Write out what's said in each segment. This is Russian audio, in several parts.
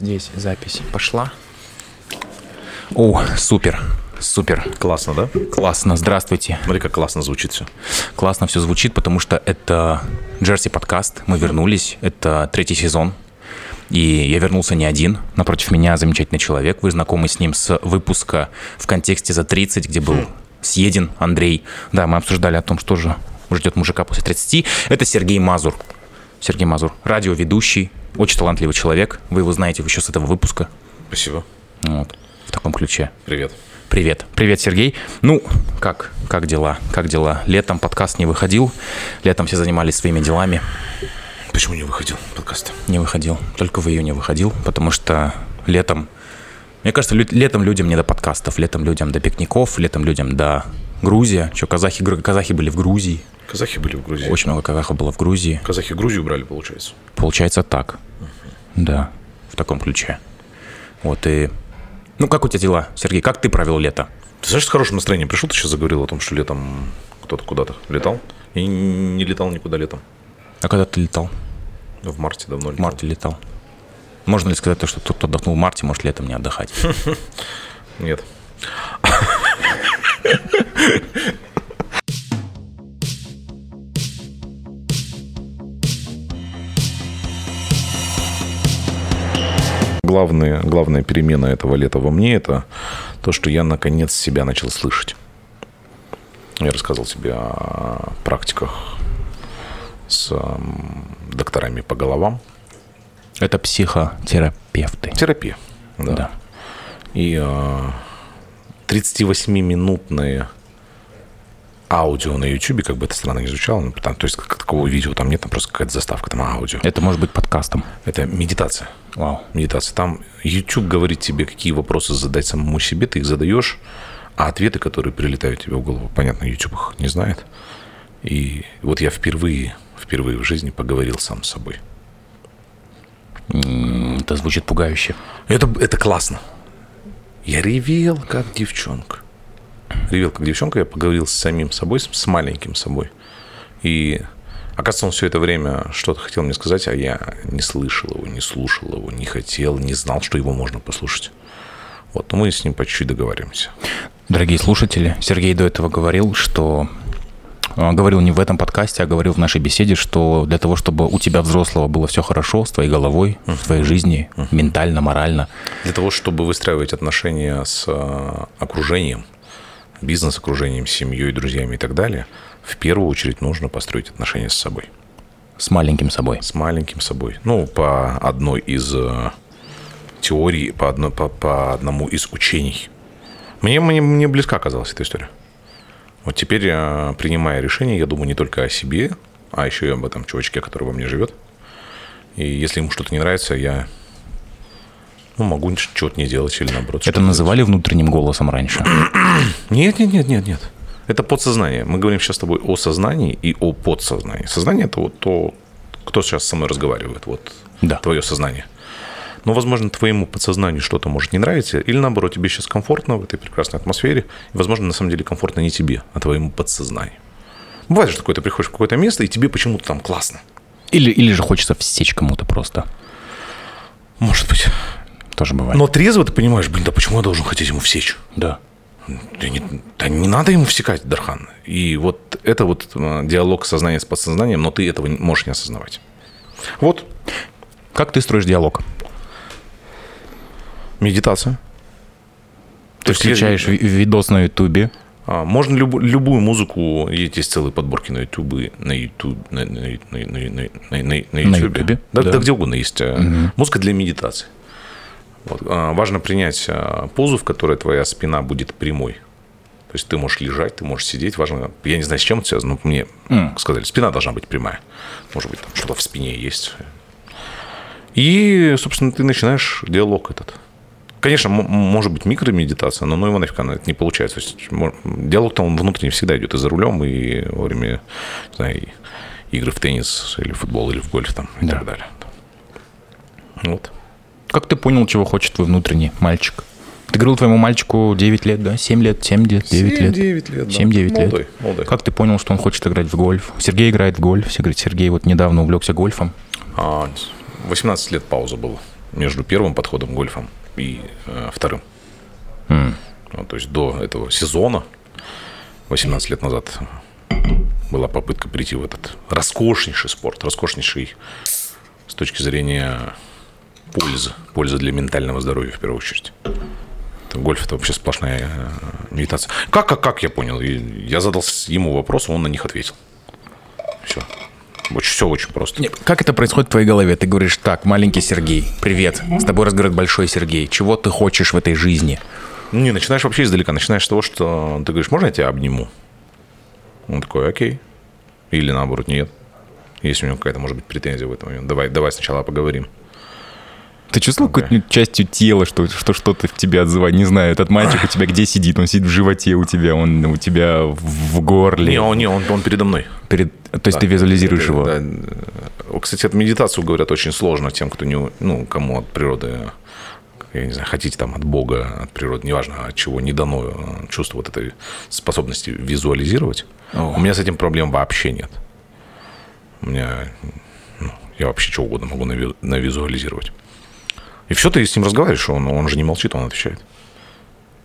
Здесь запись пошла. О, супер, супер. Классно, да? Классно, здравствуйте. Смотри, как классно звучит все. Классно все звучит, потому что это Джерси подкаст. Мы вернулись, это третий сезон. И я вернулся не один. Напротив меня замечательный человек. Вы знакомы с ним с выпуска в контексте за 30, где был съеден Андрей. Да, мы обсуждали о том, что же ждет мужика после 30. Это Сергей Мазур. Сергей Мазур, радиоведущий, очень талантливый человек. Вы его знаете еще с этого выпуска. Спасибо. Вот, в таком ключе. Привет. Привет. Привет, Сергей. Ну, как, как дела? Как дела? Летом подкаст не выходил. Летом все занимались своими делами. Почему не выходил подкаст? Не выходил. Только в июне выходил, потому что летом... Мне кажется, лю- летом людям не до подкастов, летом людям до пикников, летом людям до Грузия. Что, казахи, казахи были в Грузии. Казахи были в Грузии. Очень много казахов было в Грузии. Казахи Грузию брали, получается. Получается так. Да, в таком ключе. Вот и... Ну, как у тебя дела, Сергей? Как ты провел лето? Ты знаешь, с хорошим настроением пришел, ты сейчас заговорил о том, что летом кто-то куда-то летал. И не летал никуда летом. А когда ты летал? В марте давно В летал. марте летал. Можно ли сказать, то, что тот, кто отдохнул в марте, может летом не отдыхать? Нет. Главная, главная перемена этого лета во мне – это то, что я наконец себя начал слышать. Я рассказывал тебе о практиках с докторами по головам. Это психотерапевты. Терапия. Да. Да. И э, 38-минутное аудио на YouTube, как бы это странно не звучало, ну, там, то есть как такого видео там нет, там просто какая-то заставка, там аудио. Это может быть подкастом. Это медитация. Вау. Медитация. Там YouTube говорит тебе, какие вопросы задать самому себе, ты их задаешь, а ответы, которые прилетают тебе в голову, понятно, YouTube их не знает. И вот я впервые, впервые в жизни поговорил сам с собой. Это звучит пугающе. Это, это классно. Я ревел, как девчонка. Ревел, как девчонка. Я поговорил с самим собой, с маленьким собой. И, оказывается, он все это время что-то хотел мне сказать, а я не слышал его, не слушал его, не хотел, не знал, что его можно послушать. Вот, но мы с ним по чуть-чуть договариваемся. Дорогие слушатели, Сергей до этого говорил, что а, говорил не в этом подкасте, а говорил в нашей беседе, что для того, чтобы у тебя взрослого было все хорошо с твоей головой, в твоей жизни, ментально, морально, Для того, чтобы выстраивать отношения с э, окружением, бизнес-окружением, семьей, друзьями и так далее, в первую очередь нужно построить отношения с собой. с маленьким собой. с маленьким собой. Ну, по одной из э, теорий, по, одной, по, по одному из учений. Мне, мне, мне близка оказалась эта история. Вот теперь, э, принимая решение, я думаю не только о себе, а еще и об этом чувачке, который во мне живет. И если ему что-то не нравится, я ну, могу что-то не делать или наоборот. Это называли внутренним голосом раньше. нет, нет, нет, нет, нет. Это подсознание. Мы говорим сейчас с тобой о сознании и о подсознании. Сознание это вот то, кто сейчас со мной разговаривает, вот Да. твое сознание. Но, возможно, твоему подсознанию что-то может не нравиться, или наоборот, тебе сейчас комфортно в этой прекрасной атмосфере, и, возможно, на самом деле комфортно не тебе, а твоему подсознанию. Бывает же такое, ты приходишь в какое-то место, и тебе почему-то там классно. Или, или же хочется всечь кому-то просто. Может быть. Тоже бывает. Но трезво ты понимаешь, блин, да почему я должен хотеть ему всечь? да. Да не, да не надо ему всекать, Дархан. И вот это вот э, диалог сознания с подсознанием, но ты этого можешь не осознавать. Вот Как ты строишь диалог? медитация. Ты есть я- включаешь ви- видос на Ютубе, А, Можно любу- любую музыку, есть целые подборки на Ютубе, на Ютубе, на, на, на, на, на, на, на На Ютубе. Ютубе, Да, да. да где угодно есть. э, Музыка для медитации. Вот. А, Важно принять а, позу, в которой твоя спина будет прямой. То есть ты можешь лежать, ты можешь сидеть. Важно, я не знаю, с чем это связано, но мне сказали, спина должна быть прямая. Может быть, там что-то в спине есть. И, собственно, ты начинаешь диалог этот. Конечно, может быть микромедитация, но ну его нафиг она это не получается. То есть, диалог там внутренне всегда идет и за рулем, и во время не знаю, игры в теннис, или в футбол, или в гольф там, и Да. так далее. Вот. Как ты понял, чего хочет твой внутренний мальчик? Ты говорил твоему мальчику 9 лет, да? 7 лет, 7 лет, 9 лет. 9 лет, да. 7-9 Молодой, лет. молодой. Как ты понял, что он хочет играть в гольф? Сергей играет в гольф. Сергей, Сергей вот недавно увлекся гольфом. А, 18 лет пауза была. между первым подходом гольфом и э, вторым. М. Вот, то есть до этого сезона, 18 лет назад, была попытка прийти в этот роскошнейший спорт, роскошнейший с точки зрения пользы, пользы для ментального здоровья в первую очередь. Гольф это вообще сплошная э, медитация. Как, как, как я понял? Я задал ему вопрос, он на них ответил. Все. Очень, все очень просто. Не, Как это происходит в твоей голове? Ты говоришь, так, маленький Сергей, привет. С тобой разговаривает большой Сергей. Чего ты хочешь в этой жизни? Ну, Не, начинаешь вообще издалека. Начинаешь с того, что ты говоришь, можно я тебя обниму? Он такой, окей. Или наоборот, нет. Если у него какая-то, может быть, претензия в этом момент. Давай, давай сначала поговорим. Ты чувствовал какой-то частью тела, что, что что-то в тебе отзывает? Не знаю, этот мальчик у тебя где сидит? Он сидит в животе у тебя, он у тебя в горле. Не, он, не, он, он передо мной. Перед... То есть ты визуализируешь его? Да, да. Кстати, эту медитацию, говорят, очень сложно тем, кто не, ну, кому от природы, я не знаю, хотите там от Бога, от природы, неважно, от чего не дано э, чувство вот этой способности визуализировать. О. У меня с этим проблем вообще нет. У меня, ну, я вообще что угодно могу нави- навизуализировать. И все, ты с ним разговариваешь, он, он же не молчит, он отвечает.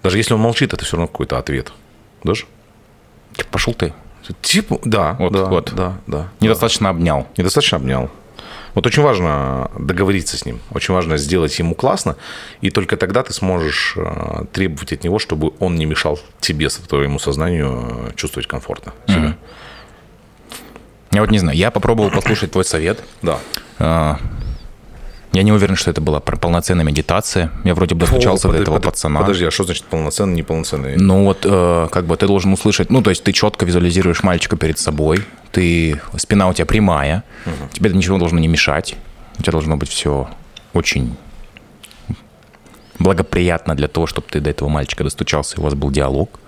Даже если он молчит, это все равно какой-то ответ. Даже? Пошел ты. Типа, да, Вот, да, вот. да, да. Недостаточно обнял. Недостаточно обнял. Вот очень важно договориться с ним, очень важно сделать ему классно, и только тогда ты сможешь э, требовать от него, чтобы он не мешал тебе, твоему сознанию э, чувствовать комфортно себя. Я вот не знаю, я попробовал послушать твой совет. Да. Я не уверен, что это была полноценная медитация. Я вроде бы достучался О, до подо- этого подо- пацана. Подожди, а что значит полноценный, неполноценный? Ну вот, э, как бы ты должен услышать, ну то есть ты четко визуализируешь мальчика перед собой, ты спина у тебя прямая, тебе это ничего должно не мешать, у тебя должно быть все очень благоприятно для того, чтобы ты до этого мальчика достучался, и у вас был диалог.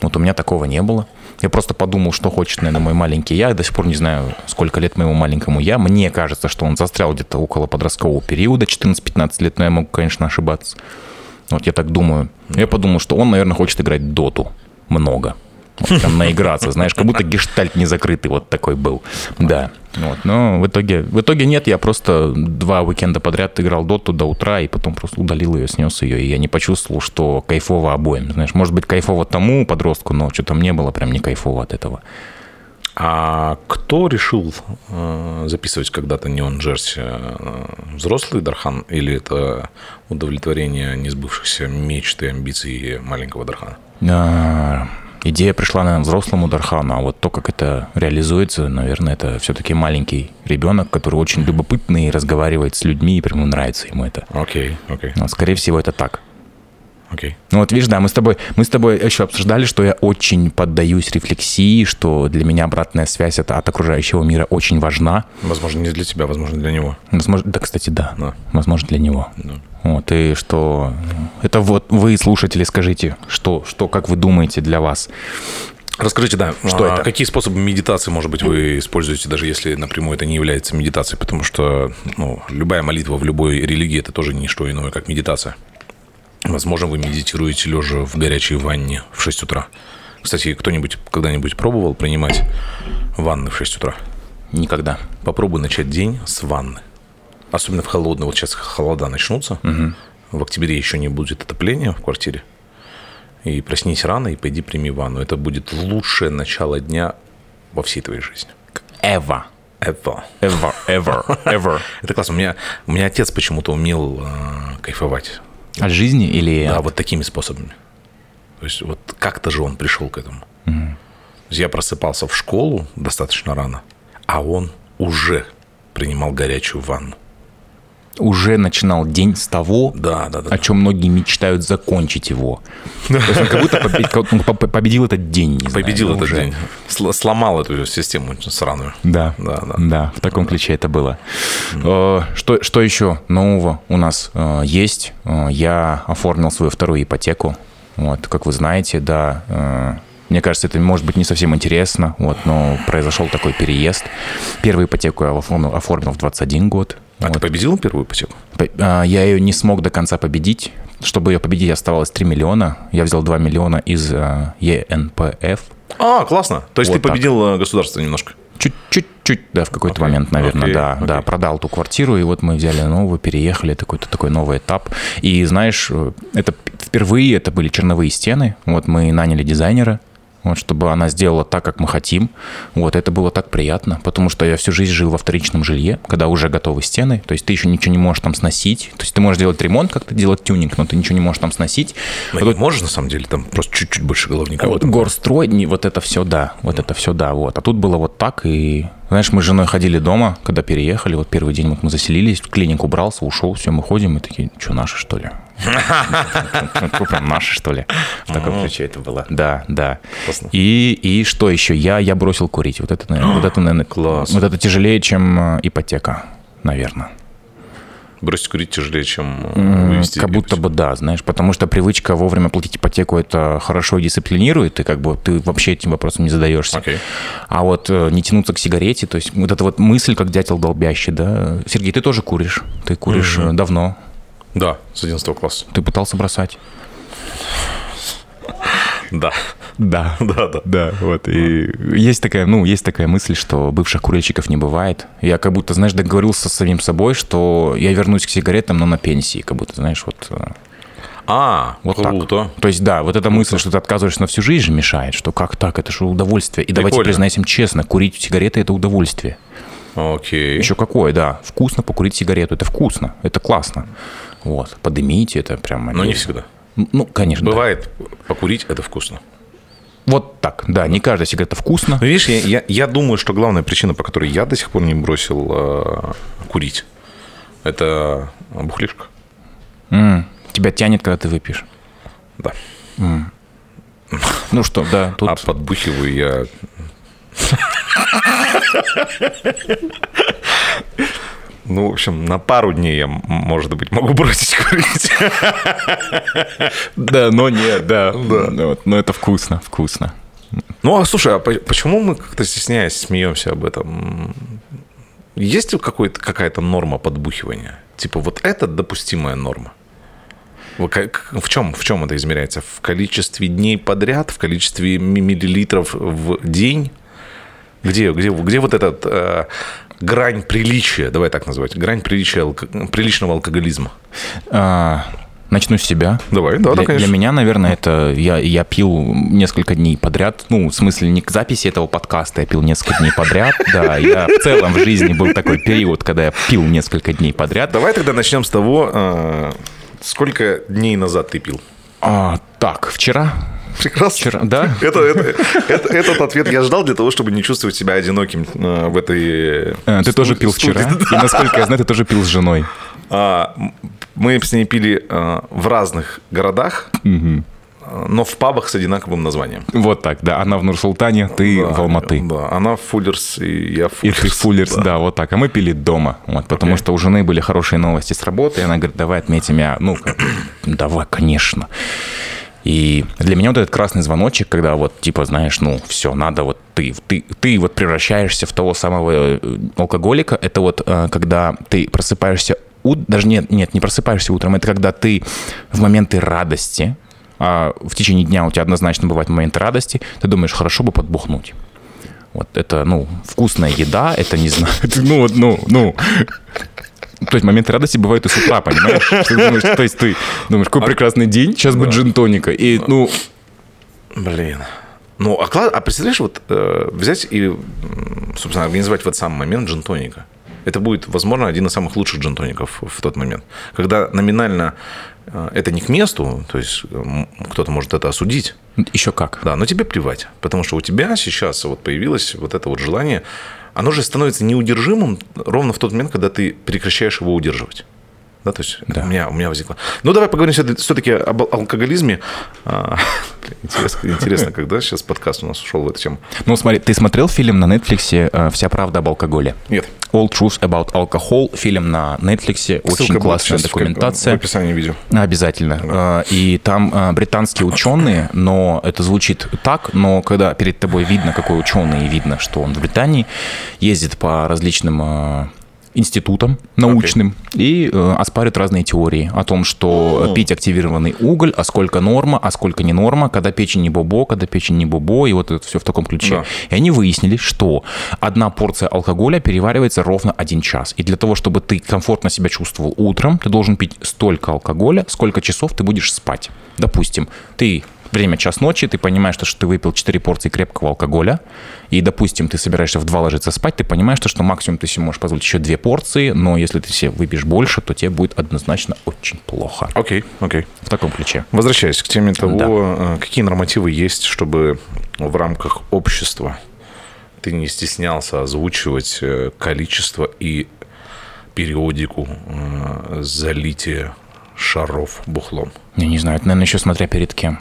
Вот у меня такого не было. Я просто подумал, что хочет, наверное, мой маленький я. До сих пор не знаю, сколько лет моему маленькому я. Мне кажется, что он застрял где-то около подросткового периода, 14-15 лет, но я могу, конечно, ошибаться. Вот я так думаю. Я подумал, что он, наверное, хочет играть доту много. Прям наиграться, знаешь, как будто гештальт не закрытый вот такой был. Да. Вот. Но в итоге, в итоге нет, я просто два уикенда подряд играл доту до утра, и потом просто удалил ее, снес ее, и я не почувствовал, что кайфово обоим. Знаешь, может быть, кайфово тому подростку, но что-то мне было прям не кайфово от этого. А кто решил э, записывать когда-то Неон Джерси? Э, взрослый Дархан или это удовлетворение несбывшихся мечт и амбиций маленького Дархана? Идея пришла, наверное, взрослому Дархану, а вот то, как это реализуется, наверное, это все-таки маленький ребенок, который очень любопытный и разговаривает с людьми, и прямо нравится ему это. Окей, окей, Но, скорее всего, это так. Окей. Ну вот видишь, да, мы с тобой, мы с тобой еще обсуждали, что я очень поддаюсь рефлексии, что для меня обратная связь это от окружающего мира очень важна. Возможно, не для тебя, возможно, для него. Возможно, да, кстати, да. Да. Возможно, для него. Да. Вот, и что... Это вот вы, слушатели, скажите, что, что, как вы думаете для вас? Расскажите, да, Что а это? Какие способы медитации, может быть, вы используете, даже если напрямую это не является медитацией, потому что ну, любая молитва в любой религии это тоже не что иное, как медитация. Возможно, вы медитируете лежа в горячей ванне в 6 утра. Кстати, кто-нибудь когда-нибудь пробовал принимать ванны в 6 утра? Никогда. Попробуй начать день с ванны. Особенно в холодную. Вот сейчас холода начнутся. В октябре еще не будет отопления в квартире. И проснись рано и пойди прими ванну. Это будет лучшее начало дня во всей твоей жизни. Ever. Ever. Ever. Ever. Ever. Это классно. У меня, у меня отец почему-то умел э, кайфовать. От жизни или... Да, от- вот такими способами. То есть вот как-то же он пришел к этому. То есть я просыпался в школу достаточно рано, а он уже принимал горячую ванну. Уже начинал день с того, Да, да, да. о чем многие мечтают закончить его. То есть он как будто он победил этот день. не знаю, Победил этот уже. день. Сл- Сломал эту систему сраную. Да, Да, да. да, в таком ключе это было. Э, Что, что еще нового у нас э, есть? Э, Я оформил свою вторую ипотеку. Вот, как вы знаете, да, мне кажется, это может быть не совсем интересно, вот, но произошел такой переезд. Первую ипотеку я оформил, оформил в 21 год. А Вот. ты победил первую ипотеку? А, Я ее не смог до конца победить. Чтобы ее победить, оставалось 3 миллиона. Я взял 2 миллиона из э, ЕНПФ. А, классно. То есть Вот ты победил э, государство немножко. чуть-чуть, да, в какой-то okay. момент, наверное, okay. да, okay. да, продал ту квартиру, и вот мы взяли новую, переехали, такой-то такой новый этап. И знаешь, это впервые это были черновые стены, вот мы наняли дизайнера, вот, чтобы она сделала так, как мы хотим. Вот, это было так приятно, потому что я всю жизнь жил во вторичном жилье, когда уже готовы стены, то есть ты еще ничего не можешь там сносить, то есть ты можешь делать ремонт, как-то делать тюнинг, но ты ничего не можешь там сносить. Но вот, можешь, на самом деле, там просто чуть-чуть больше головника. Вот горстрой, не, вот это все, да, вот это все, да, вот. А тут было вот так, и, знаешь, мы с женой ходили дома, когда переехали, вот первый день вот мы заселились, клиник убрался, ушел, все, мы ходим, и такие, что, наши, что ли? Ну, прям наши, что ли. В таком ключе это было. Да, да. И, и что еще? Я, я бросил курить. Вот это, наверное, вот это, наверное, класс. Вот это тяжелее, чем э, ипотека, наверное. Бросить курить тяжелее, чем э, вывести Как будто бы да, знаешь, потому что привычка вовремя платить ипотеку это хорошо дисциплинирует, и как бы ты вообще этим вопросом не задаешься. Okay. А вот э, не тянуться к сигарете, то есть вот эта вот мысль, как дятел долбящий, да. Сергей, ты тоже куришь? Ты куришь mm-hmm. давно? Да, с 11 класса. Ты пытался бросать? Да. Да. Да, да. Да, вот. И есть такая, ну, есть такая мысль, что бывших курильщиков не бывает. Я как будто, знаешь, договорился с самим собой, что я вернусь к сигаретам, но на пенсии, как будто, знаешь, вот... Э, а, вот круто. Так. То есть, да, вот эта круто. мысль, что ты отказываешься на всю жизнь же мешает, что как так, это же удовольствие. И Прикольно. давайте признаемся честно, курить сигареты – это удовольствие. Окей. Еще какое, да. Вкусно покурить сигарету, это вкусно, это классно. Вот, подымите это прямо. Но не всегда. Ну, конечно. Бывает, да. покурить это вкусно. Вот так, да, не каждая сигарета вкусно. Ну, видишь, я, я, я думаю, что главная причина, по которой я до сих пор не бросил э, курить, это бухлишка. Mm. Тебя тянет, когда ты выпьешь? Да. Mm. Ну что, да, тут... А подбухиваю я... Ну, в общем, на пару дней я, может быть, могу бросить курить. Да, но нет, да. Но это вкусно, вкусно. Ну, а слушай, а почему мы как-то стесняясь смеемся об этом? Есть какая-то норма подбухивания? Типа, вот это допустимая норма? В чем, в чем это измеряется? В количестве дней подряд, в количестве миллилитров в день? Где, где, где вот этот э, грань приличия, давай так называть, грань приличия, алко, приличного алкоголизма? А, начну с себя. Давай, да, для, да, конечно. Для меня, наверное, это я, я пил несколько дней подряд. Ну, в смысле, не к записи этого подкаста я пил несколько дней подряд. Да, я в целом в жизни был такой период, когда я пил несколько дней подряд. Давай тогда начнем с того, э, сколько дней назад ты пил? А, так, вчера. Прекрасно. Вчера, да? Это, это, это, этот ответ я ждал для того, чтобы не чувствовать себя одиноким э, в этой... А, ты тоже пил вчера? И, насколько я знаю, ты тоже пил с женой. А, мы с ней пили а, в разных городах. Угу но в пабах с одинаковым названием. Вот так, да. Она в Нур-Султане, ты да, в Алматы. Да, она в Фуллерс, и я в Фуллерс. И ты в Фуллерс, да. да, вот так. А мы пили дома, вот, потому okay. что у жены были хорошие новости с работы, и она говорит, давай отметим я. Ну, давай, конечно. И для меня вот этот красный звоночек, когда вот, типа, знаешь, ну, все, надо вот ты, ты, ты вот превращаешься в того самого э, алкоголика, это вот э, когда ты просыпаешься, даже нет, нет, не просыпаешься утром, это когда ты в моменты радости, а в течение дня у тебя однозначно бывают моменты радости, ты думаешь, хорошо бы подбухнуть. Вот это, ну, вкусная еда, это не знаю, ну, ну, ну, то есть моменты радости бывают и с утра, понимаешь? Ты думаешь, то есть ты думаешь, какой а прекрасный день, сейчас будет джин-тоника. И, ну... Блин. Ну, а, а представляешь, вот э, взять и, собственно, организовать в этот самый момент джин-тоника. Это будет, возможно, один из самых лучших джин-тоников в тот момент. Когда номинально э, это не к месту, то есть кто-то может это осудить. Еще как. Да, но тебе плевать. Потому что у тебя сейчас вот появилось вот это вот желание оно же становится неудержимым ровно в тот момент, когда ты прекращаешь его удерживать. Да, то есть да. У, меня, у меня возникло. Ну, давай поговорим все-таки об алкоголизме. А, интересно, интересно, когда сейчас подкаст у нас ушел в эту тему. Ну, смотри, ты смотрел фильм на Netflix э, «Вся правда об алкоголе»? Нет. All Truth About Alcohol, фильм на Netflix, очень классная документация. В описании видео. Обязательно. Да. Э, и там э, британские ученые, но это звучит так, но когда перед тобой видно, какой ученый, и видно, что он в Британии, ездит по различным институтом научным и э, оспаривают разные теории о том, что О. пить активированный уголь, а сколько норма, а сколько не норма, когда печень не бобо, когда печень не бобо, и вот это все в таком ключе. Да. И они выяснили, что одна порция алкоголя переваривается ровно один час. И для того, чтобы ты комфортно себя чувствовал утром, ты должен пить столько алкоголя, сколько часов ты будешь спать. Допустим, ты время час ночи, ты понимаешь, что ты выпил 4 порции крепкого алкоголя, и, допустим, ты собираешься в 2 ложиться спать, ты понимаешь, что, максимум ты себе можешь позволить еще 2 порции, но если ты себе выпьешь больше, то тебе будет однозначно очень плохо. Окей, окей. В таком ключе. Возвращаясь к теме того, Да. э, какие нормативы есть, чтобы в рамках общества ты не стеснялся озвучивать э, количество и периодику э, залития шаров бухлом Я не знаю, это, наверное, еще смотря перед кем.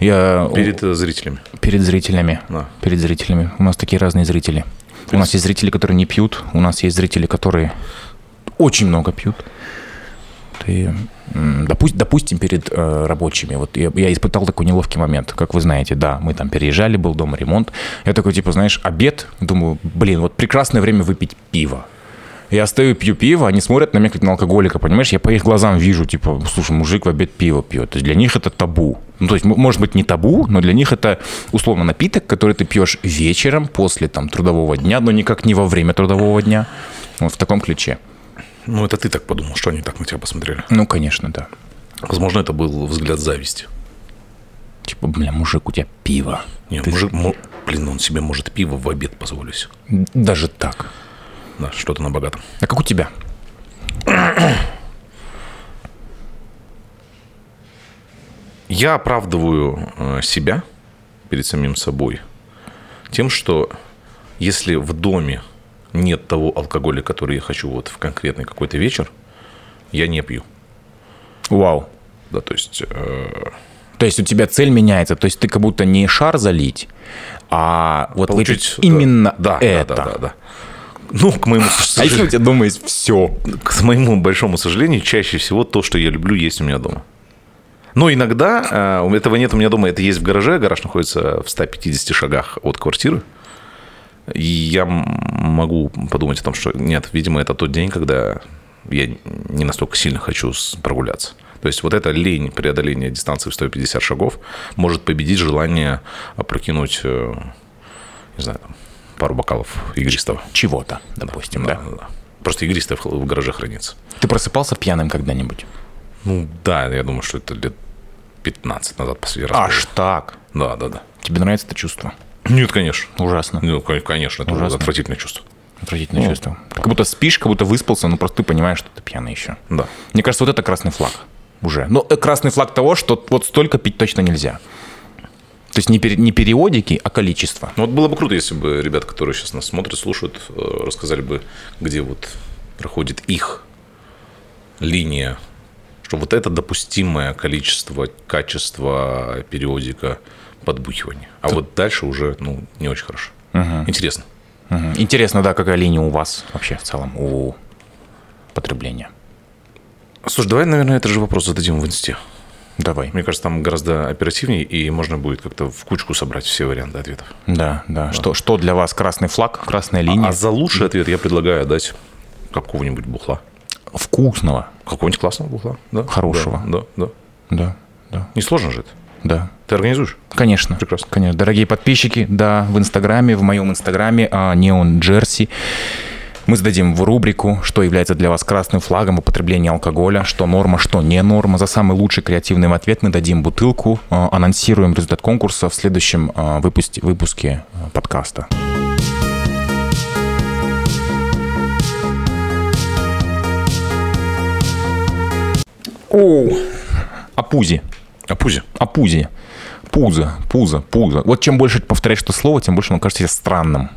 Я перед э, зрителями. перед зрителями. Да. Перед зрителями. У нас такие разные зрители. У нас есть зрители, которые не пьют, у нас есть зрители, которые очень много пьют. Ты, м, допу- допустим, перед э, рабочими. Вот я, я испытал такой неловкий момент. Как вы знаете, да, мы там переезжали, был дома ремонт. Я такой, типа, знаешь, обед. Думаю, блин, вот прекрасное время выпить пиво. Я стою, пью пиво, они смотрят на меня как на алкоголика, понимаешь? Я по их глазам вижу, типа, слушай, мужик в обед пиво пьет. То есть для них это табу. Ну, то есть, может быть, не табу, но для них это, условно, напиток, который ты пьешь вечером после там трудового дня, но никак не во время трудового дня. Вот в таком ключе. Ну, это ты так подумал, что они так на тебя посмотрели. Ну, конечно, да. Возможно, это был взгляд зависти. Типа, бля, мужик, у тебя пиво. Не, Ты- мужик, блин, он себе может пиво в обед позволить. Даже так. Да, что-то на богатом. А как у тебя? Я оправдываю э, себя перед самим собой тем, что если в доме нет того алкоголя, который я хочу вот в конкретный какой-то вечер, я не пью. Вау. Да, то есть э, То есть у тебя цель меняется. То есть ты как будто не шар залить, а вот получить выпить именно да, это. Да, да, да, да. Ну, к моему, А если у тебя дома есть все? к моему большому сожалению, чаще всего то, что я люблю, есть у меня дома. Но иногда э, этого нет у меня дома, это есть в гараже, гараж находится в 150 шагах от квартиры. И я могу подумать о том, что нет, видимо, это тот день, когда я не настолько сильно хочу прогуляться. То есть вот эта лень преодоления дистанции в 150 шагов может победить желание опрокинуть, э, не знаю, пару бокалов игристого. Чего-то, допустим, да. Да, да. Просто игристое в в гараже хранится. Ты просыпался пьяным когда-нибудь? Ну да, я думаю, что это лет 15 назад последний раз. Аж так. было. Да, да, да. Тебе нравится это чувство? Нет, конечно. Ужасно. Ну, кон- конечно, это Ужасно. отвратительное чувство. Отвратительное чувство. Ты как будто спишь, как будто выспался, но просто ты понимаешь, что ты пьяный еще. Да. Мне кажется, вот это красный флаг уже. Но э, красный флаг того, что вот столько пить точно нельзя. То есть не, пере- не периодики, а количество. Ну вот было бы круто, если бы ребята, которые сейчас нас смотрят, слушают, э, рассказали бы, где вот проходит их линия, что вот это допустимое количество, качество, периодика подбухивания. А вот дальше уже, ну, не очень хорошо. Интересно. Мгм. Интересно, да, какая линия у вас вообще в целом, у потребления. Слушай, давай, наверное, этот же вопрос зададим в инсте. Давай. Мне кажется, там гораздо оперативнее, и можно будет как-то в кучку собрать все варианты ответов. Да, да. Что, что для вас красный флаг, красная линия? А за лучший ответ я предлагаю дать какого-нибудь бухла. Вкусного. Какого-нибудь классного бухла. Да? Хорошего. Да, да, да. Да, да, Не сложно же это. да. Ты организуешь? Конечно. Прекрасно. Конечно. Дорогие подписчики, да, в Инстаграме, в моем Инстаграме а, Neon Jersey. Мы зададим в рубрику, что является для вас красным флагом употребления алкоголя, что норма, что не норма. За самый лучший креативный ответ мы дадим бутылку, а, анонсируем результат конкурса в следующем а, выпуске, выпуске а, подкаста. О. А пузе. О пузе. Пузо, пузо, пузо. Вот чем больше повторяешь это слово, тем больше оно кажется странным.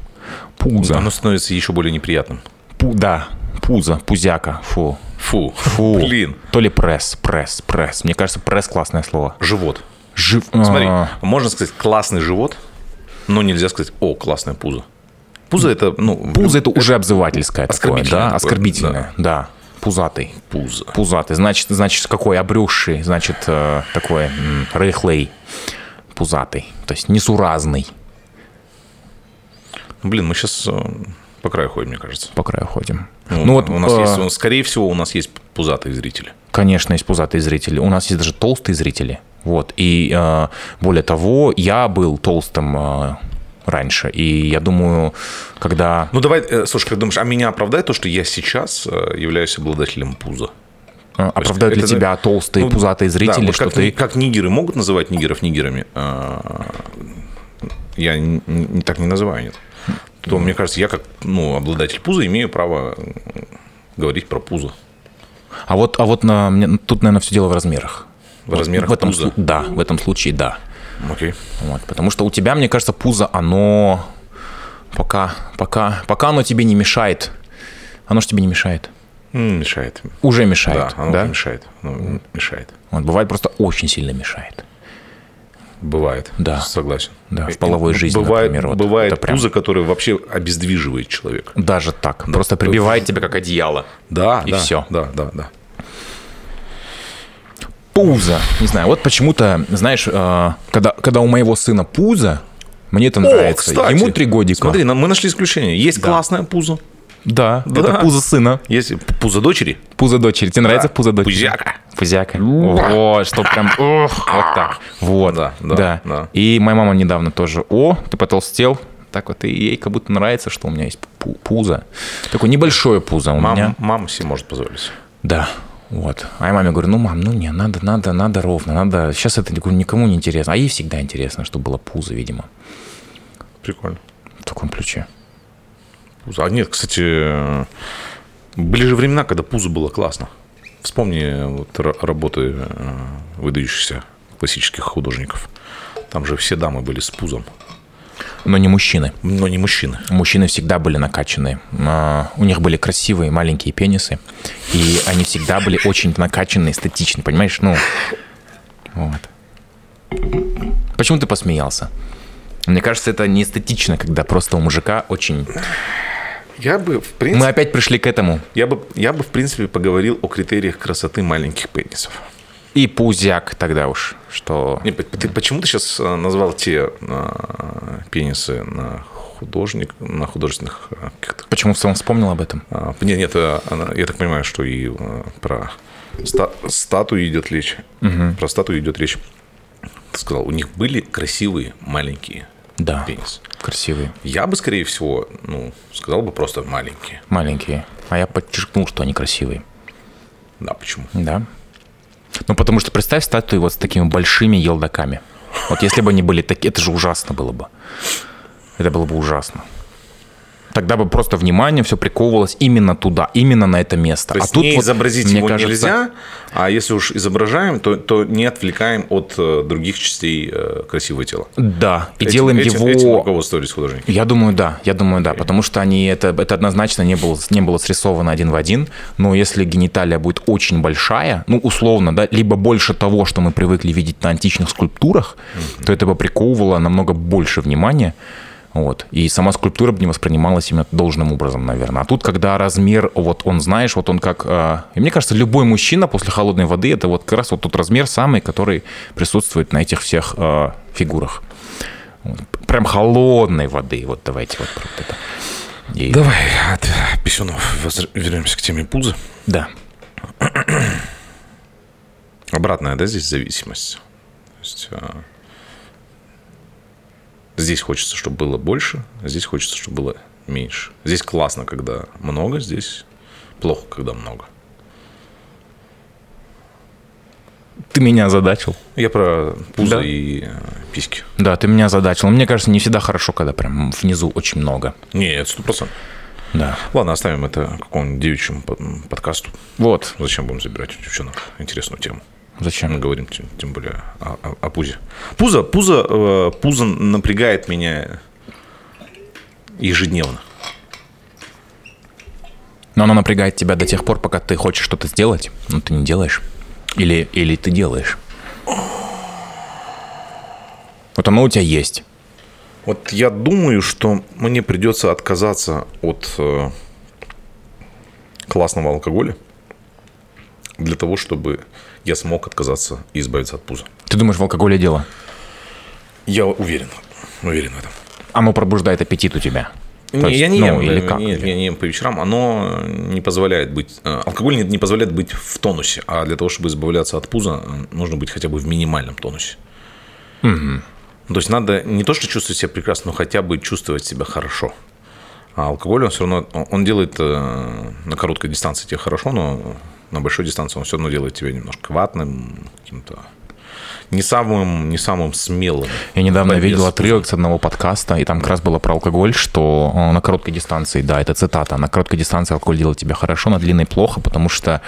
Пузо. Оно становится еще более неприятным. Пу- да, пузо, пузяка, фу. Фу. Фу. Блин. То ли пресс, пресс, пресс. Мне кажется, пресс классное слово. Живот. Жив... Смотри, а, можно сказать классный живот, но нельзя сказать, о, классное пузо. Пузо это, ну... Пузо это уже обзывательское такое, Оскорбительное да? такое, Оскорбительное, да. Пузатый. Пузо. Пузатый. Значит, значит, какой обрюзший, значит, э, такой м, рыхлый, пузатый. То есть несуразный. Блин, мы сейчас По краю ходим, мне кажется. По краю ходим. Ну, Ну вот, у нас э, есть, скорее всего, у нас есть пузатые зрители. Конечно, есть пузатые зрители. У нас есть даже толстые зрители. Вот. И э, более того, я был толстым э, раньше. И я думаю, когда... Ну давай, э, слушай, как думаешь, а меня оправдает то, что я сейчас э, являюсь обладателем пуза? э, Оправдают ли это- тебя толстые Ну, пузатые да, зрители, вот что как, ты... как нигеры могут называть нигеров нигерами, а, я не, не- так не называю, нет. То, мне кажется, я как ну, обладатель пуза имею право говорить про пузо. А вот, а вот на, тут, наверное, все дело в размерах. В размерах в этом пуза? Да, в этом случае да. Окей. Вот, потому что у тебя, мне кажется, пузо, оно пока, пока, пока оно тебе не мешает. Оно же тебе не мешает. Мешает. Уже мешает, Да, оно да? мешает. Оно мешает. Вот, бывает просто очень сильно мешает. Бывает. Да. Согласен. Да, в И- половой жизни, бывает, например, вот бывает это прям- пузо, которое вообще обездвиживает человека. Даже так. Просто прибивает тебя как одеяло. Да, И да, всё. Да, да, да. Пузо. Не знаю, вот почему-то, знаешь, э, когда, когда у моего сына пузо, мне это нравится. кстати, Ему три годика. Смотри, мы нашли исключение. Есть Да. классное пузо. Да, Да. это пузо сына. Есть пузо дочери. Пузо дочери. Тебе нравится пузо дочери? Пузяка. Пузяка. Вот, что прям... ох, вот так. Вот. Да, да, да. И моя мама недавно тоже. О, ты потолстел. Так вот, и ей как будто нравится, что у меня есть пу- пузо. Такое небольшое пузо у Мам, меня. мама себе может позволить. Да. Вот. А я маме говорю, ну, мам, ну не, надо, надо, надо ровно, надо. Сейчас это никому не интересно. А ей всегда интересно, чтобы было пузо, видимо, Прикольно. в таком ключе. Пузо. А нет, кстати, были же времена, когда пузо было классно. Вспомни вот ра- работы э, выдающихся классических художников. Там же все дамы были с пузом, Но не мужчины. но не мужчины. Мужчины всегда были накачанные. А, У них были красивые маленькие пенисы, и они всегда были очень накачанные, эстетичны, понимаешь? Ну, вот. Почему ты посмеялся? Мне кажется, это не эстетично, когда просто у мужика очень... Я бы, в принципе, Мы опять пришли к этому. я бы, я бы, в принципе, поговорил о критериях красоты маленьких пенисов. И пузяк тогда уж, что... Не, ты, почему ты сейчас назвал те э, пенисы на художник, на художественных э, как-то Почему в целом вспомнил об этом? А, Нет, нет, э, я так понимаю, что и э, про ста- статуи идет речь. Про статуи идет речь. Ты сказал, у них были красивые маленькие Да, пенисы. красивые, Я бы, скорее всего, ну, сказал бы просто маленькие. маленькие. А я подчеркнул, что они красивые. Да, почему? Да. Ну, потому что представь статуи вот с такими большими елдаками. Вот если бы они были такие, это же ужасно было бы. Это было бы ужасно. Тогда бы просто внимание все приковывалось именно туда, именно на это место. То а тут не вот, изобразить его кажется, нельзя, а если уж изображаем, то, то не отвлекаем от э, других частей э, красивого тела. Да, и Этим- делаем этим- его... Этим руководствовались художники. Я думаю, да, я думаю, да, потому что они это, это однозначно не было, не было срисовано один в один, но если гениталия будет очень большая, ну, условно, да, либо больше того, что мы привыкли видеть на античных скульптурах, то это бы приковывало намного больше внимания, вот, и сама скульптура бы не воспринималась именно должным образом, наверное. А тут, когда размер, вот он, знаешь, вот он как... э, и мне кажется, любой мужчина после холодной воды, это вот как раз вот тот размер самый, который присутствует на этих всех э, фигурах. Вот. Прям холодной воды. Вот давайте вот про вот это. И- Давай от писюнов воз- вернемся к теме пуза. Да. Обратная, да, здесь зависимость. То есть, а, здесь хочется, чтобы было больше, здесь хочется, чтобы было меньше. Здесь классно, когда много, здесь плохо, когда много. Ты меня озадачил. Я про пузо Да. и э, письки. Да, ты меня озадачил. Но мне кажется, не всегда хорошо, когда прям внизу очень много. Нет, сто процентов. Да. Ладно, оставим это какому-нибудь девичьему под- подкасту. Вот. Зачем будем забирать девчонок интересную тему? Мы Зачем? говорим тем, тем более о, о- о пузе. Пузо, пузо, э, пузо напрягает меня ежедневно. Но оно напрягает тебя до тех пор, пока ты хочешь что-то сделать, но ты не делаешь. Или, или ты делаешь. Вот оно у тебя есть. Вот я думаю, что мне придется отказаться от э, классного алкоголя для того, чтобы я смог отказаться и избавиться от пуза. Ты думаешь, в алкоголе дело? Я уверен, уверен в этом. Оно пробуждает аппетит у тебя. Не, есть, я не ну, ем, или как? нет, я не ем по вечерам, оно не позволяет быть... э, Алкоголь не, не позволяет быть в тонусе, а для того, чтобы избавляться от пуза, нужно быть хотя бы в минимальном тонусе. То есть надо не то, что чувствовать себя прекрасно, но хотя бы чувствовать себя хорошо. А алкоголь, он все равно, он- он делает э, на короткой дистанции тебе хорошо, но на большой дистанции он все равно делает тебя немножко ватным, каким-то не самым, не самым смелым. Я недавно видел отрывок с одного подкаста, и там как раз было про алкоголь, что э, на короткой дистанции, да, это цитата, на короткой дистанции алкоголь делает тебя хорошо, на длинной плохо, потому что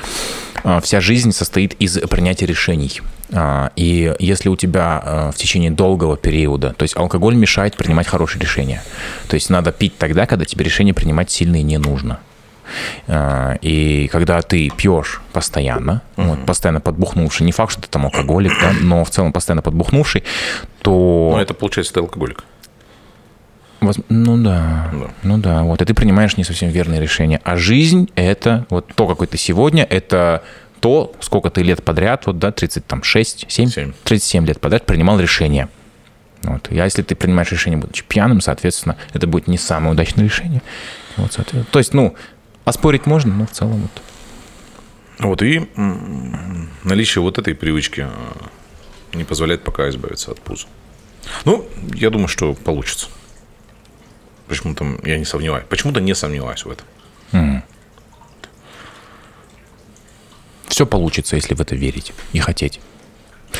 э, вся жизнь состоит из принятия решений. А, И если у тебя э, в течение долгого периода, то есть алкоголь мешает принимать хорошие решения. То есть надо пить тогда, когда тебе решения принимать сильные не нужно. А, И когда ты пьешь постоянно, вот, постоянно подбухнувший, не факт, что ты там алкоголик, да, но в целом постоянно подбухнувший, то... Ну, это получается, ты алкоголик. Ну да, Да. ну да, вот, и ты принимаешь не совсем верные решения. А жизнь — это вот то, какой ты сегодня, это то, сколько ты лет подряд, вот, да, 36, 7, Семь. 37 лет подряд принимал решения. Вот. А если ты принимаешь решение, будучи пьяным, соответственно, это будет не самое удачное решение. Вот, соответственно. То есть, ну, оспорить можно, но в целом вот. Вот и наличие вот этой привычки э, не позволяет пока избавиться от пуза. Ну, я думаю, что получится. Почему-то я не сомневаюсь. Почему-то не сомневаюсь в этом. Все получится, если в это верить и хотеть.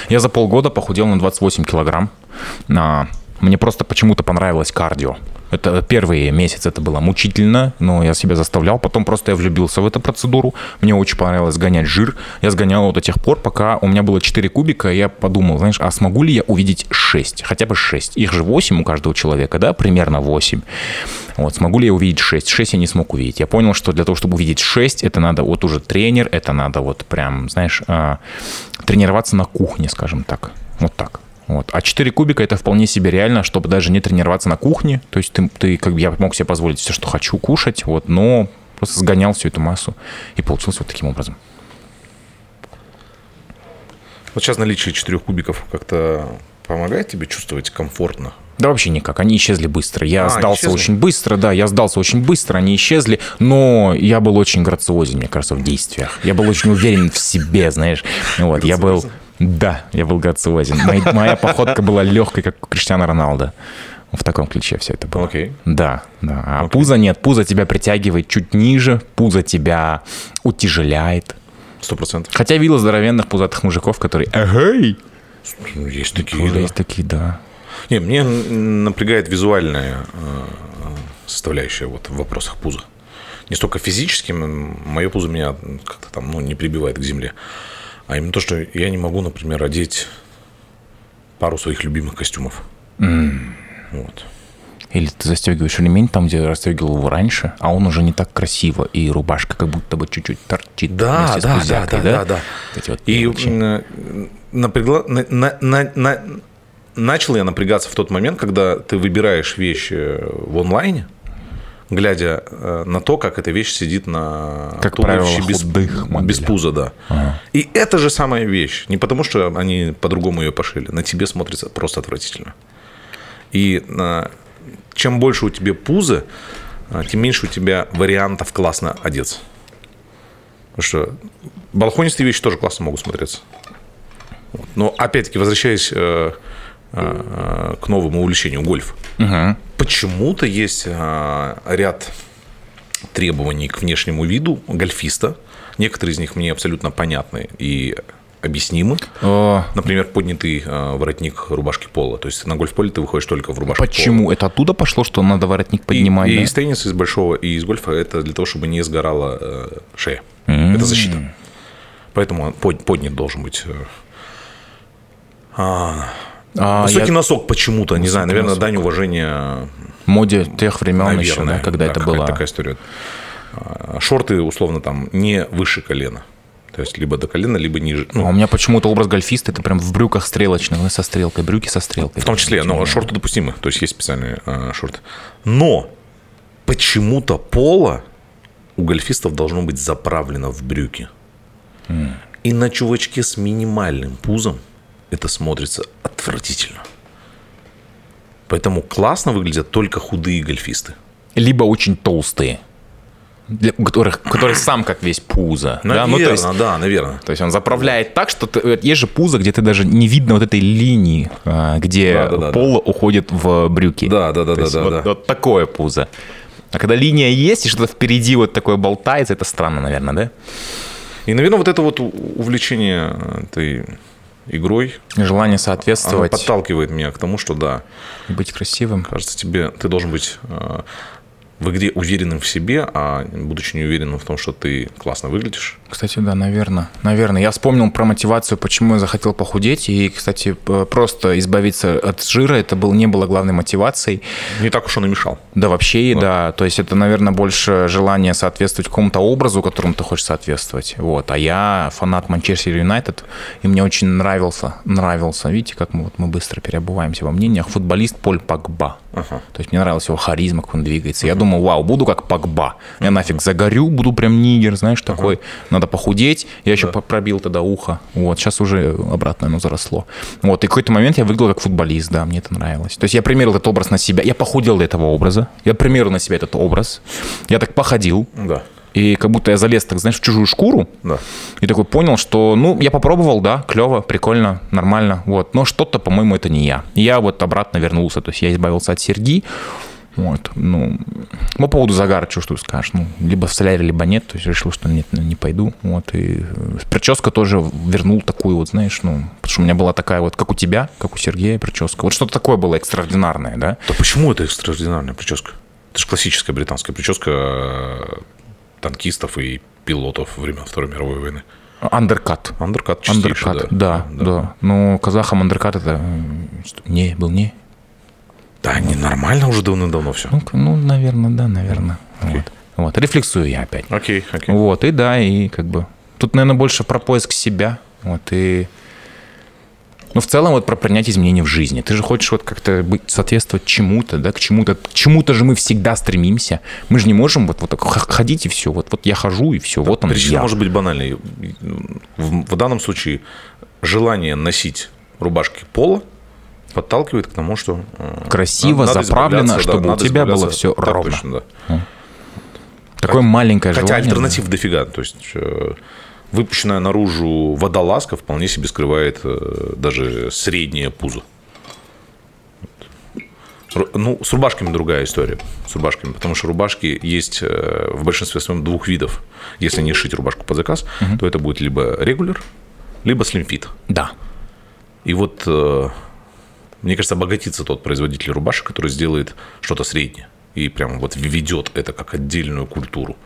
Я за полгода похудел на 28 килограмм. На... Мне просто почему-то понравилось кардио. Это первые месяцы это было мучительно, но я себя заставлял. Потом просто я влюбился в эту процедуру. Мне очень понравилось гонять жир. Я сгонял его до тех пор, пока у меня было 4 кубика, и я подумал, знаешь, а смогу ли я увидеть 6? Хотя бы 6. Их же 8 у каждого человека, да, примерно 8. Вот, смогу ли я увидеть 6? 6 я не смог увидеть. Я понял, что для того, чтобы увидеть 6, это надо вот уже тренер, это надо вот прям, знаешь, а, тренироваться на кухне, скажем так. Вот так. Вот. А 4 кубика это вполне себе реально, чтобы даже не тренироваться на кухне. То есть ты, ты как бы я мог себе позволить все, что хочу кушать, вот, но просто сгонял всю эту массу и получилось вот таким образом. Вот сейчас наличие четырех кубиков как-то помогает тебе чувствовать комфортно. Да вообще никак, они исчезли быстро. Я А, сдался исчезли? очень быстро, да, я сдался очень быстро, они исчезли, но я был очень грациозен, мне кажется, в действиях. Я был очень уверен в себе, знаешь. Вот, я был? Да, я был грациозен. Моя, моя походка была легкой, как у Криштиана Роналда. В таком ключе все это было. Окей. Да, да. А пузо нет, пузо тебя притягивает чуть ниже, пузо тебя утяжеляет. Сто процентов. Хотя видел здоровенных пузатых мужиков, которые «Эгей!» Ну, Есть такие, Тоже да. есть такие, да. Не, мне напрягает визуальная э, составляющая вот в вопросах пуза. Не столько физически, м, мое пузо меня как-то там ну, не прибивает к земле, а именно то, что я не могу, например, одеть пару своих любимых костюмов. Вот. Или ты застегиваешь ремень там, где расстегивал его раньше, а он уже не так красиво, и рубашка как будто бы чуть-чуть торчит. Да, да, пузякой, да, да, да. Вот эти вот И мелочи. напрягла- на- на- на- на- начал я напрягаться в тот момент, когда ты выбираешь вещь э, в онлайне, глядя э, на то, как эта вещь сидит на Как туловище правило, без, худых без пуза, да. И это же самая вещь. Не потому, что они по-другому ее пошили. На тебе смотрится просто отвратительно. И э, чем больше у тебя пуза, э, тем меньше у тебя вариантов классно одеться. Потому что балахонистые вещи тоже классно могут смотреться. Но опять-таки, возвращаясь к новому увлечению гольф. Почему-то есть э, ряд требований к внешнему виду гольфиста. Некоторые из них мне абсолютно понятны и объяснимы. О, Например, поднятый э, воротник рубашки пола. То есть на гольф-поле ты выходишь только в рубашке почему? Это оттуда пошло, что надо воротник пола. поднимать? И, и да? из тенниса, из большого, и из гольфа это для того, чтобы не сгорала э, шея. Это защита. Поэтому он под- поднят должен быть. э, а, А, высокий я- носок почему-то, не знаю, наверное, носок. дань уважения моде тех времен Наверное, еще, да, когда да, это было. такая история. А, Шорты, условно, там не выше колена. То есть либо до колена, либо ниже. А Ну, у меня почему-то образ гольфиста это прям в брюках стрелочных, да, со стрелкой, брюки со стрелкой. в том числе, но шорты допустимы. То есть есть специальные а, шорты. Но почему-то поло у гольфистов должно быть заправлено в брюки. И на чувачке с минимальным пузом это смотрится отвратительно. Поэтому классно выглядят только худые гольфисты. либо очень толстые для, у которых, который сам как весь пузо. Наверное, да? Ну, то есть, да, наверное. То есть он заправляет так, что ты, есть же пузо, где ты даже не видно вот этой линии, а, где Да, да, да, поло уходит в брюки. Да, да, да, То да, да, вот, да. вот такое пузо. А когда линия есть, и что-то впереди вот такое болтается, это странно, наверное, да? И, наверное, вот это вот увлечение этой игрой, Желание оно соответствовать подталкивает меня к тому, что да, и быть красивым. кажется, тебе ты должен быть э, в игре уверенным в себе, а будучи неуверенным в том, что ты классно выглядишь. Кстати, да, наверное. Наверное. Я вспомнил про мотивацию, почему я захотел похудеть. И, кстати, просто избавиться от жира, это был, не было главной мотивацией. Не так уж он и мешал. Да, вообще, и да. То есть это, наверное, больше желание соответствовать какому-то образу, которому ты хочешь соответствовать. Вот. А я фанат Манчестер Юнайтед, и мне очень нравился, нравился, видите, как мы, вот, мы быстро переобуваемся во мнениях, футболист Поль Погба. Ага. То есть мне нравилась его харизма, как он двигается. Я думал, вау, буду как Погба. Я нафиг загорю, буду прям нигер, знаешь, такой. Надо похудеть. Я еще по- пробил тогда ухо. Вот, сейчас уже обратно оно заросло. Вот, и в какой-то момент я выглядел как футболист, да, мне это нравилось. То есть я примерил этот образ на себя. Я похудел до этого образа. Я примерил на себя этот образ. Я так походил. Да. И как будто я залез, так знаешь, в чужую шкуру. Да. И такой понял, что, ну, я попробовал, да, клево, прикольно, нормально, вот. Но что-то, по-моему, это не я. И я вот обратно вернулся, то есть я избавился от серьги, вот, ну, по поводу загара, что, что скажешь, ну, либо в соляре, либо нет, то есть решил, что нет, не пойду, вот, и э, прическа тоже вернул такую вот, знаешь, ну, потому что у меня была такая вот, как у тебя, как у Сергея прическа, вот что-то такое было экстраординарное, да, Да почему это экстраординарная прическа? Это же классическая британская прическа э, танкистов и пилотов времен Второй мировой войны. андеркат. Андеркат Андеркат, да, да, Ну, казахам андеркат это, э, не, был не, Да, не нормально уже давно-давно все. Ну, ну, наверное, да, наверное. Вот. вот. Рефлексую я опять. Окей, окей. Вот, и да, и как бы... Тут, наверное, больше про поиск себя. Вот, и... Ну, в целом, вот про принятие изменений в жизни. Ты же хочешь вот как-то быть, соответствовать чему-то, да, к чему-то. К чему-то же мы всегда стремимся. Мы же не можем вот, вот так ходить и все. Вот, вот я хожу и все. вот он Причина я. может быть банальной. В, в данном случае желание носить рубашки пола подталкивает к тому, что... э, Красиво, заправлено, избавляться, чтобы у надо тебя было всё Так ровно. точно, да. Такое маленькое Хотя желание. альтернатив дофига. То есть э, выпущенная наружу водолазка вполне себе скрывает э, даже среднее пузо. Ну, с рубашками другая история. С рубашками. Потому что рубашки есть в большинстве своем двух видов. Если не шить рубашку под заказ, то это будет либо регуляр, либо слимфит. Да. И вот, мне кажется, обогатится тот производитель рубашек, который сделает что-то среднее. И прям вот введет это как отдельную культуру.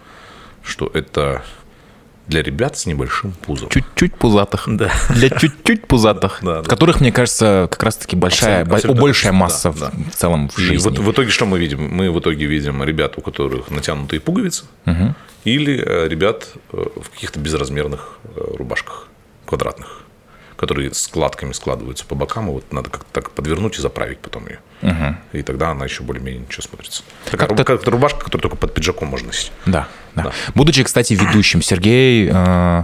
Что это для ребят с небольшим пузом. Чуть-чуть пузатых. Да. Для чуть-чуть пузатых. Да, в да. которых, мне кажется, как раз-таки большая, Абсолютно, бо- большая масса да, в- да. в целом в И жизни. вот в итоге что мы видим? Мы в итоге видим ребят, у которых натянутые пуговицы, или э, ребят э, в каких-то безразмерных э, рубашках квадратных, которые складками складываются по бокам, и вот надо как-то так подвернуть и заправить потом ее. И тогда она еще более-менее ничего смотрится. Такая Как-то- руб- как рубашка, которую только под пиджаком можно носить. Да, да. Будучи, кстати, ведущим, Сергей, э,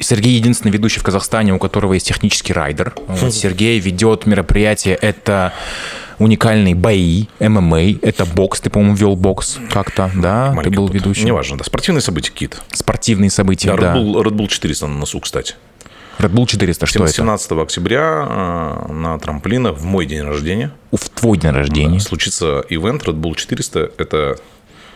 Сергей единственный ведущий в Казахстане, у которого есть технический райдер. Вот Сергей ведет мероприятие, это уникальные бои, ММА, это бокс, ты, по-моему, вел бокс как-то, да? Маленький ты был ведущим. Неважно, да. Спортивные события какие-то. Спортивные события, Да, да. Red, Bull, Red Bull 400 на носу, кстати. Red Bull 400, что это? 17 октября э, на трамплинах в мой день рождения В твой день рождения. случится ивент Red Bull 400. Это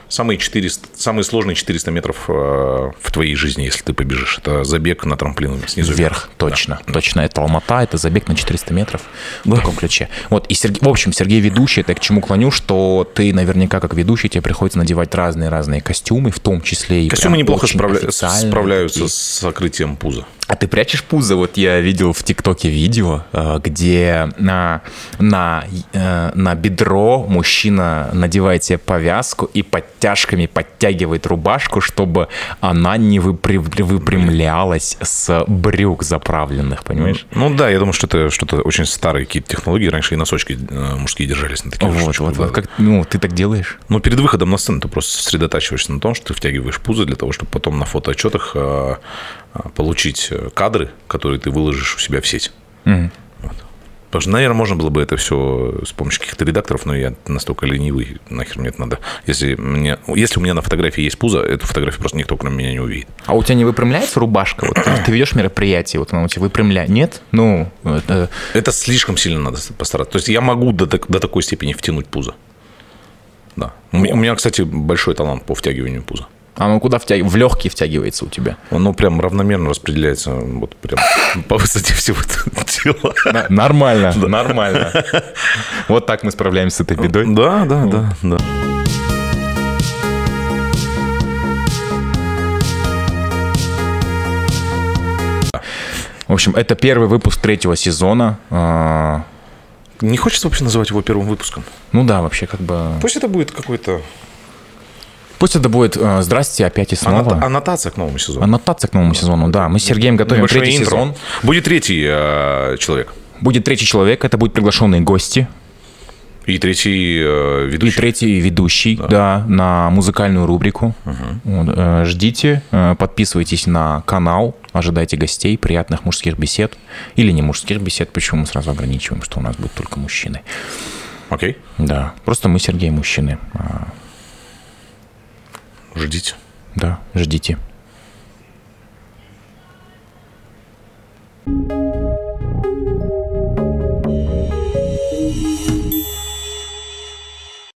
самые, 400, самые сложные 400 метров э, в твоей жизни, если ты побежишь. Это забег на трамплин снизу Вверх, точно, точно. Это Алмата, это забег на 400 метров в таком ключе. Вот, и Сергей, в общем, Сергей ведущий, это к чему клоню, что ты наверняка как ведущий, тебе приходится надевать разные-разные костюмы, в том числе и Костюмы неплохо справля- справляются такие. с сокрытием пуза. А ты прячешь пузо? Вот я видел в ТикТоке видео, э, где на, на, э, на бедро мужчина надевает себе повязку и подтяжками подтягивает рубашку, чтобы она не выпря- выпрямлялась с брюк заправленных, понимаешь? Ну да, я думаю, что это что-то очень старые какие-то технологии. Раньше и носочки э, мужские держались на таких Вот, вот, да. вот. Как, ну, ты так делаешь? Но перед выходом на сцену ты просто сосредотачиваешься на том, что ты втягиваешь пузо для того, чтобы потом на фотоотчетах получить э, кадры, которые ты выложишь у себя в сеть. Вот. Потому что, наверное, можно было бы это все с помощью каких-то редакторов, но я настолько ленивый, нахер мне это надо. Если, мне, если у меня на фотографии есть пузо, эту фотографию просто никто, кроме меня, не увидит. А у тебя не выпрямляется рубашка? Вот ты, ты ведешь мероприятие, вот она у тебя выпрямляет. Нет? Ну, это... Это слишком сильно надо постараться. То есть я могу до, до такой степени втянуть пузо. Да. У меня, кстати, большой талант по втягиванию пуза. Ну куда втяг... в легкие втягивается у тебя? Оно прям равномерно распределяется вот прям по высоте всего тела. Нормально, нормально. Вот так мы справляемся с этой бедой. Да, да, да, да. В общем, это первый выпуск третьего сезона. А, Не хочется вообще называть его первым выпуском. Ну да, вообще как бы... Пусть это будет какой-то Пусть это будет э, «Здрасте, опять и снова». аннота- аннотация к новому сезону. Аннотация к новому сезону, да. Мы с Сергеем готовим Небольшое третий интро. сезон. Будет третий э, человек. Будет третий человек, это будут приглашенные гости. И третий э, И ведущий. третий ведущий, да, на музыкальную рубрику. Вот, э, ждите, э, подписывайтесь на канал, ожидайте гостей, приятных мужских бесед. Или не мужских бесед, почему мы сразу ограничиваем, что у нас будет только мужчины. Окей. Да, просто мы, Сергей, мужчины. Ждите. Да, ждите.